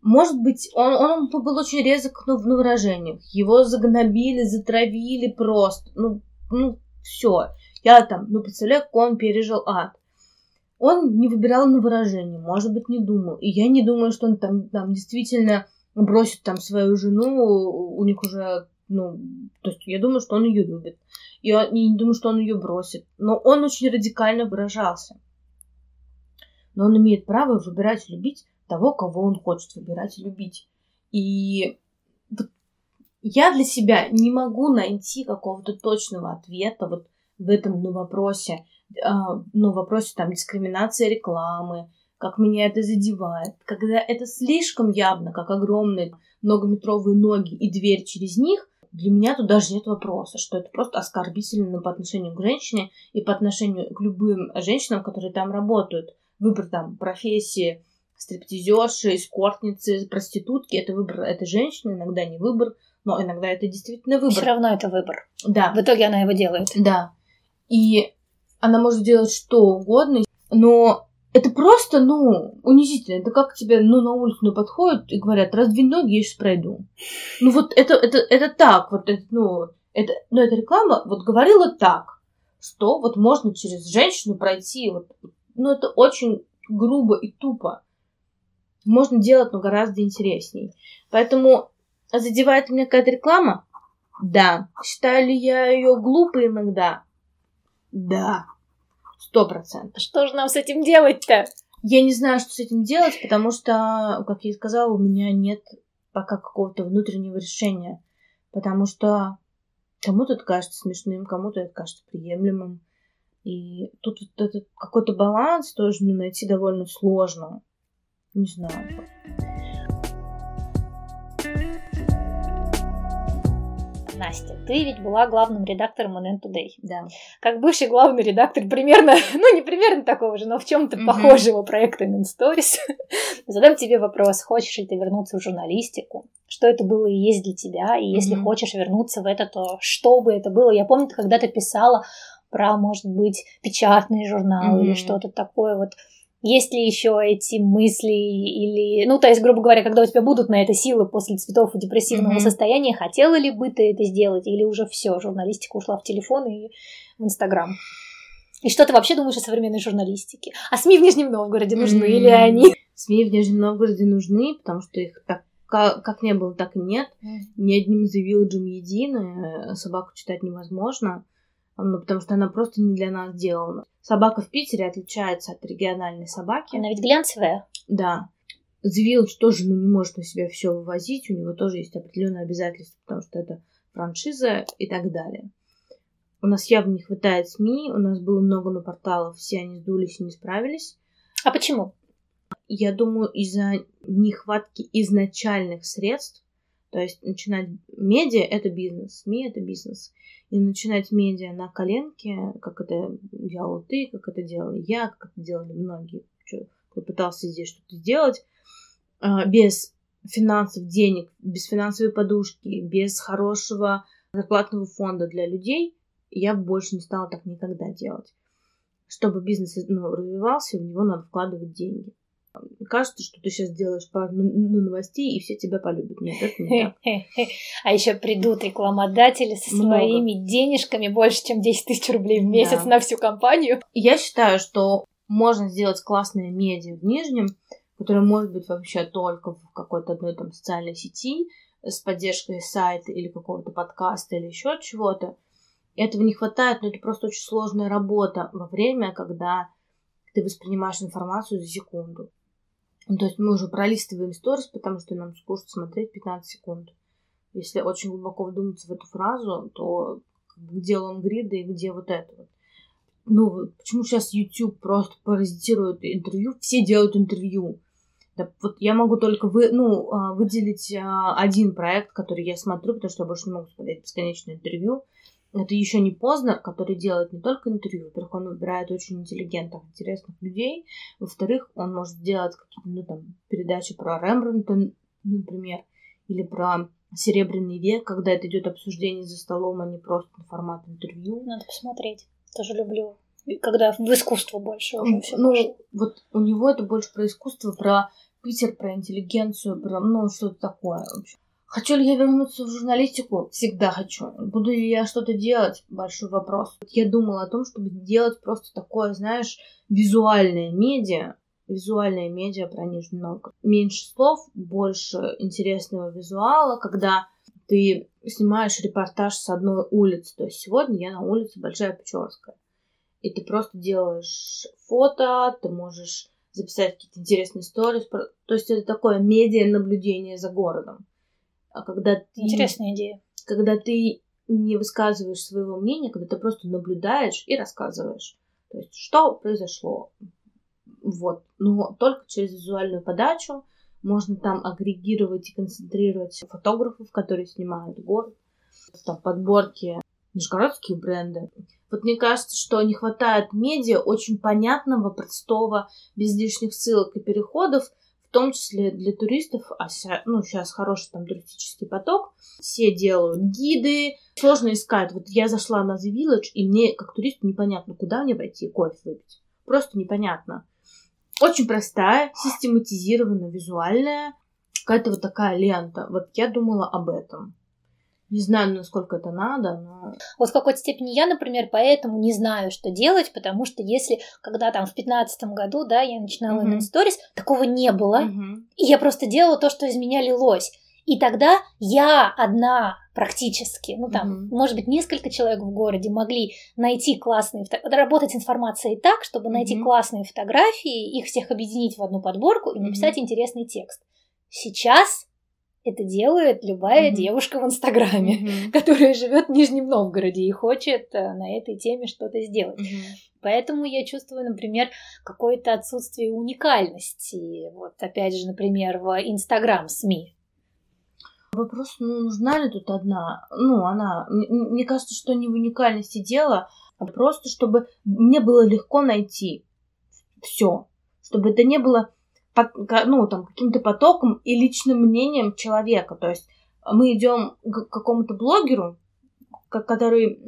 [SPEAKER 2] Может быть, он, он был очень резок ну, в выражениях. Его загнобили, затравили просто. Ну, ну все. Я там, ну, представляю, как он пережил ад. Он не выбирал на выражение, может быть, не думал. И я не думаю, что он там, там действительно бросит там свою жену, у них уже, ну, то есть я думаю, что он ее любит. И я не думаю, что он ее бросит. Но он очень радикально выражался но он имеет право выбирать любить того, кого он хочет выбирать любить. И я для себя не могу найти какого-то точного ответа вот в этом ну, вопросе, э, ну, вопросе там дискриминации рекламы, как меня это задевает, когда это слишком явно, как огромные многометровые ноги и дверь через них, для меня тут даже нет вопроса, что это просто оскорбительно по отношению к женщине и по отношению к любым женщинам, которые там работают выбор там профессии стриптизерши, эскортницы, проститутки, это выбор этой женщины, иногда не выбор, но иногда это действительно выбор.
[SPEAKER 1] Все равно это выбор.
[SPEAKER 2] Да.
[SPEAKER 1] В итоге она его делает.
[SPEAKER 2] Да. И она может делать что угодно, но это просто, ну, унизительно. Это как тебе, ну, на улицу ну, подходят и говорят, раздвинь ноги, я сейчас пройду. Ну, вот это, это, это так, вот, это, ну, это, ну, эта реклама вот говорила так, что вот можно через женщину пройти, вот, ну, это очень грубо и тупо. Можно делать, но гораздо интересней. Поэтому задевает меня какая-то реклама? Да. Считаю ли я ее глупой иногда? Да. Сто процентов.
[SPEAKER 1] Что же нам с этим делать-то?
[SPEAKER 2] Я не знаю, что с этим делать, потому что, как я и сказала, у меня нет пока какого-то внутреннего решения. Потому что кому-то это кажется смешным, кому-то это кажется приемлемым. И тут вот этот какой-то баланс тоже ну, найти довольно сложно. Не знаю.
[SPEAKER 1] Настя, ты ведь была главным редактором NN Today.
[SPEAKER 2] Да.
[SPEAKER 1] Как бывший главный редактор примерно, ну не примерно такого же, но в чем-то mm-hmm. похожего проекта NN Stories, задам тебе вопрос, хочешь ли ты вернуться в журналистику? Что это было и есть для тебя? И если mm-hmm. хочешь вернуться в это, то что бы это было? Я помню, ты когда-то писала про, может быть, печатный журнал mm-hmm. или что-то такое вот есть ли еще эти мысли или... Ну, то есть, грубо говоря, когда у тебя будут на это силы после цветов и депрессивного mm-hmm. состояния, хотела ли бы ты это сделать или уже все, журналистика ушла в телефон и в Инстаграм? И что ты вообще думаешь о современной журналистике? А СМИ в Нижнем Новгороде нужны mm-hmm. или они?
[SPEAKER 2] СМИ в Нижнем Новгороде нужны, потому что их так как, как не было, так и нет. Ни одним из вилледжем единое, собаку читать невозможно ну, потому что она просто не для нас сделана. Собака в Питере отличается от региональной собаки.
[SPEAKER 1] Она ведь глянцевая.
[SPEAKER 2] Да. Звилч тоже ну, не может на себя все вывозить, у него тоже есть определенные обязательства, потому что это франшиза и так далее. У нас явно не хватает СМИ, у нас было много на порталах, все они сдулись и не справились.
[SPEAKER 1] А почему?
[SPEAKER 2] Я думаю, из-за нехватки изначальных средств, то есть начинать медиа — это бизнес, СМИ — это бизнес и начинать медиа на коленке, как это делал ты, как это делала я, как это делали многие, кто пытался здесь что-то сделать, а, без финансов, денег, без финансовой подушки, без хорошего зарплатного фонда для людей, я больше не стала так никогда делать. Чтобы бизнес ну, развивался, в него надо вкладывать деньги кажется, что ты сейчас делаешь пару ну, новостей, и все тебя полюбят. Нет, это не так.
[SPEAKER 1] А еще придут рекламодатели со своими денежками больше, чем 10 тысяч рублей в месяц на всю компанию.
[SPEAKER 2] Я считаю, что можно сделать классное медиа в Нижнем, которое может быть вообще только в какой-то одной там социальной сети с поддержкой сайта или какого-то подкаста или еще чего-то. Этого не хватает, но это просто очень сложная работа во время, когда ты воспринимаешь информацию за секунду. Ну, то есть мы уже пролистываем сторис, потому что нам скучно смотреть 15 секунд. Если очень глубоко вдуматься в эту фразу, то где лонгриды и где вот это вот. Ну, почему сейчас YouTube просто паразитирует интервью? Все делают интервью. Да, вот я могу только вы, ну, а, выделить а, один проект, который я смотрю, потому что я больше не могу смотреть бесконечное интервью это еще не Познер, который делает не только интервью, во-первых, он выбирает очень интеллигентных, интересных людей, во-вторых, он может сделать какие-то, ну, там, передачи про Рембрандта, например, или про Серебряный век, когда это идет обсуждение за столом, а не просто формат интервью.
[SPEAKER 1] Надо посмотреть. Тоже люблю. Когда в искусство больше уже все
[SPEAKER 2] Ну, пошло. вот у него это больше про искусство, про Питер, про интеллигенцию, про, ну, что-то такое. Вообще. Хочу ли я вернуться в журналистику? Всегда хочу. Буду ли я что-то делать? Большой вопрос. Я думала о том, чтобы делать просто такое, знаешь, визуальное медиа, визуальное медиа про Нижний Новгород. Меньше слов, больше интересного визуала, когда ты снимаешь репортаж с одной улицы. То есть сегодня я на улице Большая Печорская. И ты просто делаешь фото, ты можешь записать какие-то интересные истории. То есть это такое медиа-наблюдение за городом. А когда ты...
[SPEAKER 1] Интересная идея.
[SPEAKER 2] Когда ты не высказываешь своего мнения, когда ты просто наблюдаешь и рассказываешь. То есть, что произошло. Вот. Но только через визуальную подачу можно там агрегировать и концентрировать фотографов, которые снимают город, там подборки нижегородские бренды. Вот мне кажется, что не хватает медиа очень понятного, простого, без лишних ссылок и переходов, в том числе для туристов, а ся, ну, сейчас хороший там туристический поток, все делают гиды, сложно искать. Вот я зашла на The Village, и мне, как туристу, непонятно, куда мне пойти кофе выпить. Просто непонятно. Очень простая, систематизированная, визуальная, какая-то вот такая лента. Вот я думала об этом. Не знаю, насколько это надо, но...
[SPEAKER 1] Вот в какой-то степени я, например, поэтому не знаю, что делать, потому что если, когда там в пятнадцатом году, да, я начинала mm-hmm. Stories, такого не было, mm-hmm. и я просто делала то, что из меня лилось. И тогда я одна практически, ну там, mm-hmm. может быть, несколько человек в городе могли найти классные, работать с информацией так, чтобы mm-hmm. найти классные фотографии, их всех объединить в одну подборку и написать mm-hmm. интересный текст. Сейчас это делает любая mm-hmm. девушка в Инстаграме, mm-hmm. которая живет в Нижнем Новгороде и хочет э, на этой теме что-то сделать. Mm-hmm. Поэтому я чувствую, например, какое-то отсутствие уникальности. Вот опять же, например, в Инстаграм СМИ.
[SPEAKER 2] Вопрос, ну, нужна ли тут одна? Ну, она... Мне кажется, что не в уникальности дела, а просто, чтобы мне было легко найти все. Чтобы это не было ну, там, каким-то потоком и личным мнением человека. То есть мы идем к какому-то блогеру, который,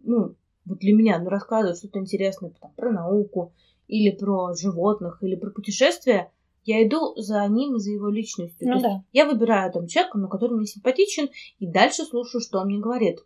[SPEAKER 2] ну, вот для меня, ну, рассказывает что-то интересное там, про науку, или про животных, или про путешествия, я иду за ним и за его личностью.
[SPEAKER 1] Ну, да.
[SPEAKER 2] Я выбираю там человека, на который мне симпатичен, и дальше слушаю, что он мне говорит.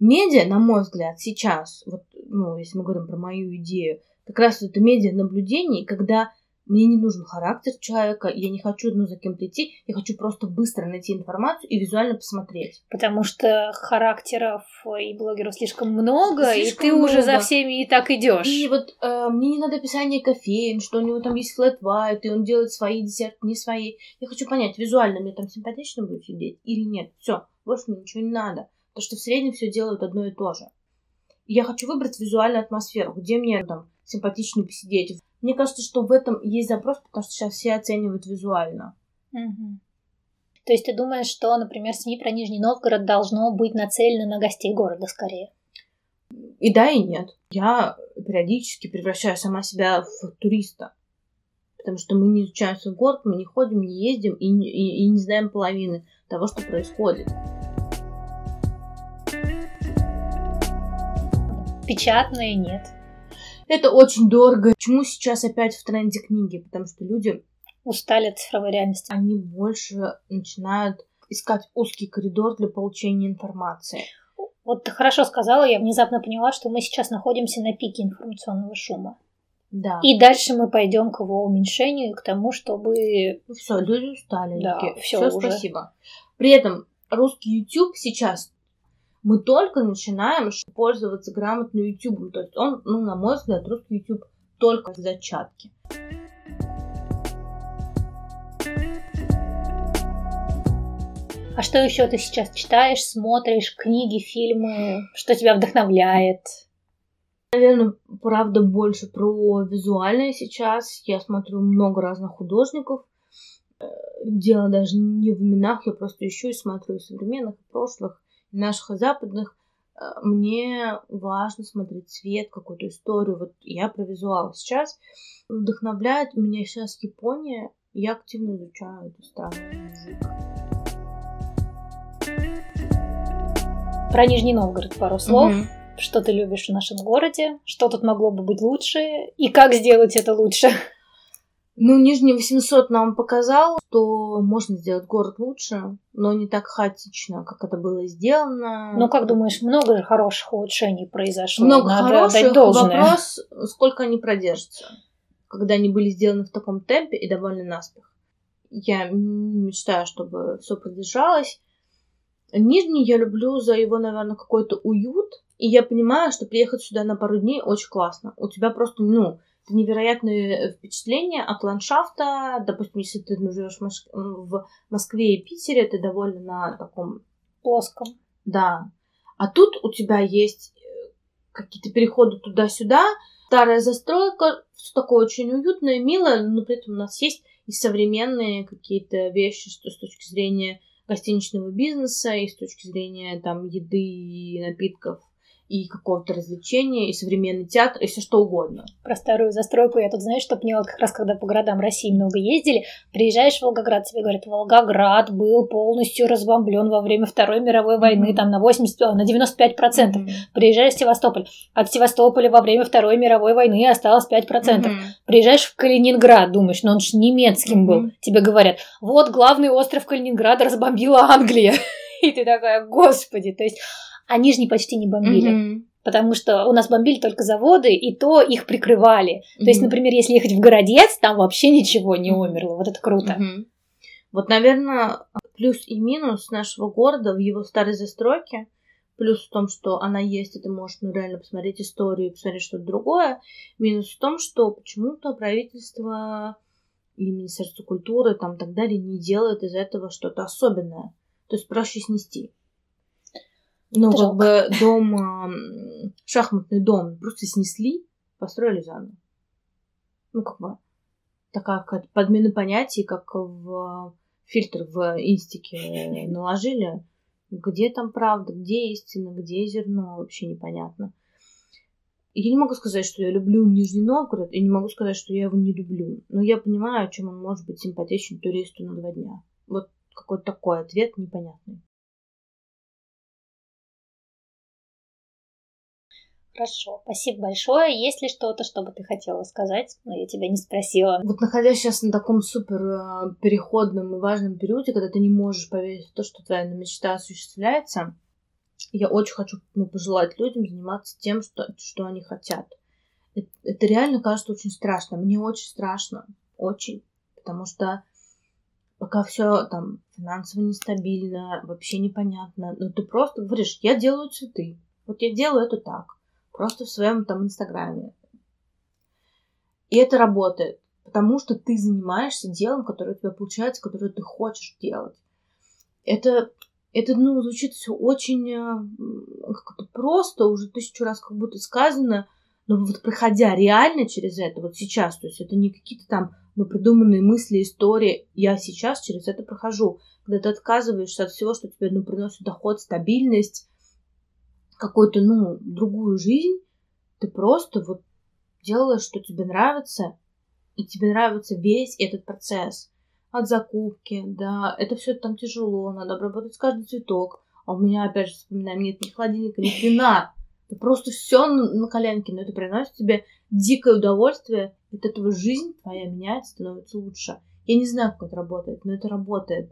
[SPEAKER 2] Медиа, на мой взгляд, сейчас, вот, ну, если мы говорим про мою идею, как раз это медиа наблюдений, когда мне не нужен характер человека, я не хочу ну, за кем-то идти, я хочу просто быстро найти информацию и визуально посмотреть.
[SPEAKER 1] Потому что характеров и блогеров слишком много, слишком и ты много. уже за всеми и так идешь.
[SPEAKER 2] И вот э, мне не надо описание кофеин, что у него там есть white, и он делает свои десерты, не свои. Я хочу понять, визуально мне там симпатично будет сидеть или нет. Все, больше мне ничего не надо. Потому что в среднем все делают одно и то же. И я хочу выбрать визуальную атмосферу, где мне там симпатичнее посидеть, мне кажется, что в этом есть запрос, потому что сейчас все оценивают визуально.
[SPEAKER 1] Угу. То есть ты думаешь, что, например, СМИ про Нижний Новгород должно быть нацелено на гостей города скорее?
[SPEAKER 2] И да, и нет. Я периодически превращаю сама себя в туриста. Потому что мы не изучаем свой город, мы не ходим, не ездим и, и, и не знаем половины того, что происходит.
[SPEAKER 1] Печатные нет.
[SPEAKER 2] Это очень дорого. Почему сейчас опять в тренде книги? Потому что люди
[SPEAKER 1] устали от цифровой реальности.
[SPEAKER 2] Они больше начинают искать узкий коридор для получения информации.
[SPEAKER 1] Вот ты хорошо сказала, я внезапно поняла, что мы сейчас находимся на пике информационного шума.
[SPEAKER 2] Да.
[SPEAKER 1] И дальше мы пойдем к его уменьшению и к тому, чтобы...
[SPEAKER 2] Ну все, люди устали.
[SPEAKER 1] Да,
[SPEAKER 2] все, все уже. спасибо. При этом русский YouTube сейчас мы только начинаем пользоваться грамотно YouTube. То есть он, ну, на мой взгляд, русский YouTube только в зачатке.
[SPEAKER 1] А что еще ты сейчас читаешь, смотришь, книги, фильмы? Что тебя вдохновляет?
[SPEAKER 2] Наверное, правда, больше про визуальное сейчас. Я смотрю много разных художников. Э, дело даже не в именах, я просто ищу и смотрю и современных, и прошлых наших западных э, мне важно смотреть цвет, какую-то историю. Вот я про визуал сейчас. Вдохновляет меня сейчас Япония. Я активно изучаю эту страну.
[SPEAKER 1] Про Нижний Новгород пару слов. Угу. Что ты любишь в нашем городе? Что тут могло бы быть лучше? И как сделать это лучше?
[SPEAKER 2] Ну, Нижний 800 нам показал, что можно сделать город лучше, но не так хаотично, как это было сделано.
[SPEAKER 1] Ну, как думаешь, много хороших улучшений произошло?
[SPEAKER 2] Много Надо хороших. Вопрос, сколько они продержатся, когда они были сделаны в таком темпе и довольно наспех. Я мечтаю, чтобы все продержалось. Нижний я люблю за его, наверное, какой-то уют. И я понимаю, что приехать сюда на пару дней очень классно. У тебя просто, ну, невероятные впечатления от ландшафта. Допустим, если ты ну, живешь в Москве и Питере, ты довольно на таком
[SPEAKER 1] плоском.
[SPEAKER 2] Да. А тут у тебя есть э, какие-то переходы туда-сюда, старая застройка, все такое очень уютное, милое, но при этом у нас есть и современные какие-то вещи что с точки зрения гостиничного бизнеса, и с точки зрения там еды и напитков и какого-то развлечения, и современный театр, и все что угодно.
[SPEAKER 1] Про старую застройку я тут, знаешь, что поняла, как раз когда по городам России много ездили, приезжаешь в Волгоград, тебе говорят, Волгоград был полностью разбомблен во время Второй мировой войны, mm-hmm. там на 80, на 95 процентов. Mm-hmm. Приезжаешь в Севастополь, от Севастополя во время Второй мировой войны осталось 5 процентов. Mm-hmm. Приезжаешь в Калининград, думаешь, ну он же немецким mm-hmm. был. Тебе говорят, вот главный остров Калининграда разбомбила Англия. И ты такая, господи, то есть а нижний почти не бомбили. Mm-hmm. Потому что у нас бомбили только заводы, и то их прикрывали. Mm-hmm. То есть, например, если ехать в Городец, там вообще ничего не умерло. Вот это круто.
[SPEAKER 2] Mm-hmm. Вот, наверное, плюс и минус нашего города в его старой застройке, плюс в том, что она есть, и ты можешь ну, реально посмотреть историю, посмотреть что-то другое. Минус в том, что почему-то правительство или Министерство культуры там так далее не делает из этого что-то особенное. То есть проще снести. Ну, Трёк. как бы дом, шахматный дом просто снесли, построили заново. Ну, как бы такая какая-то подмена понятий, как в фильтр в инстике наложили, где там правда, где истина, где зерно, вообще непонятно. Я не могу сказать, что я люблю Нижний Новгород, и не могу сказать, что я его не люблю. Но я понимаю, чем он может быть симпатичен туристу на два дня. Вот какой-то такой ответ непонятный.
[SPEAKER 1] Хорошо, спасибо большое. Есть ли что-то, что бы ты хотела сказать? Но я тебя не спросила.
[SPEAKER 2] Вот находясь сейчас на таком супер э, переходном и важном периоде, когда ты не можешь поверить в то, что твоя мечта осуществляется, я очень хочу ну, пожелать людям заниматься тем, что, что они хотят. Это, это реально кажется очень страшно. Мне очень страшно. Очень. Потому что пока все там финансово нестабильно, вообще непонятно. Но ты просто говоришь, я делаю цветы. Вот я делаю это так просто в своем там инстаграме. И это работает, потому что ты занимаешься делом, которое у тебя получается, которое ты хочешь делать. Это, это ну, звучит все очень э, как-то просто, уже тысячу раз как будто сказано, но вот проходя реально через это, вот сейчас, то есть это не какие-то там ну, придуманные мысли, истории, я сейчас через это прохожу. Когда ты отказываешься от всего, что тебе ну, приносит доход, стабильность, какую-то, ну, другую жизнь, ты просто вот делаешь, что тебе нравится, и тебе нравится весь этот процесс. От закупки, да, это все там тяжело, надо обработать каждый цветок. А у меня, опять же, вспоминаем, нет ни холодильника, ни вина. Это просто все на коленке, но это приносит тебе дикое удовольствие. От этого жизнь твоя меняется, становится лучше. Я не знаю, как это работает, но это работает.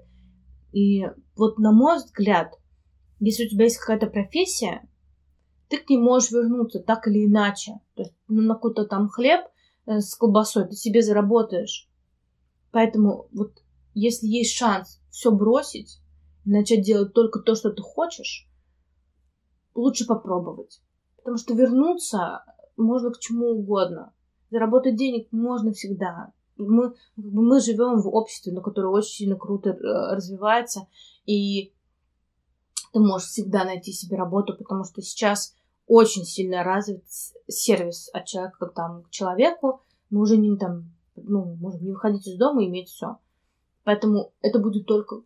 [SPEAKER 2] И вот на мой взгляд, если у тебя есть какая-то профессия, ты к ней можешь вернуться так или иначе. То есть ну, на какой-то там хлеб э, с колбасой ты себе заработаешь. Поэтому вот если есть шанс все бросить начать делать только то, что ты хочешь, лучше попробовать. Потому что вернуться можно к чему угодно. Заработать денег можно всегда. Мы, мы живем в обществе, на которое очень сильно круто э, развивается, и ты можешь всегда найти себе работу, потому что сейчас очень сильно развит сервис от человека там, к человеку. Мы уже не там, ну, можем не выходить из дома и иметь все. Поэтому это будет только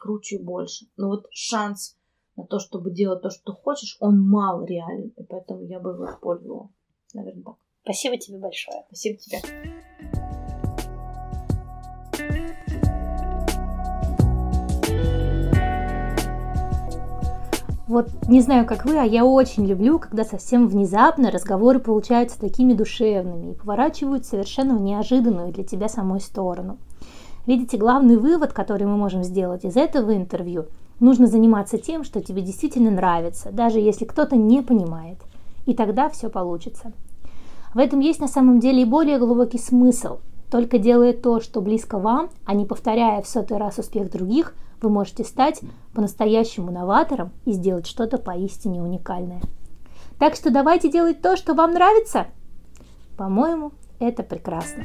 [SPEAKER 2] круче и больше. Но вот шанс на то, чтобы делать то, что ты хочешь, он мал реально. И поэтому я бы его использовала. Наверное, так.
[SPEAKER 1] Спасибо тебе большое.
[SPEAKER 2] Спасибо тебе.
[SPEAKER 1] Вот не знаю, как вы, а я очень люблю, когда совсем внезапно разговоры получаются такими душевными и поворачивают совершенно в неожиданную для тебя самой сторону. Видите, главный вывод, который мы можем сделать из этого интервью, нужно заниматься тем, что тебе действительно нравится, даже если кто-то не понимает. И тогда все получится. В этом есть на самом деле и более глубокий смысл. Только делая то, что близко вам, а не повторяя в сотый раз успех других – вы можете стать по-настоящему новатором и сделать что-то поистине уникальное. Так что давайте делать то, что вам нравится. По-моему, это прекрасно.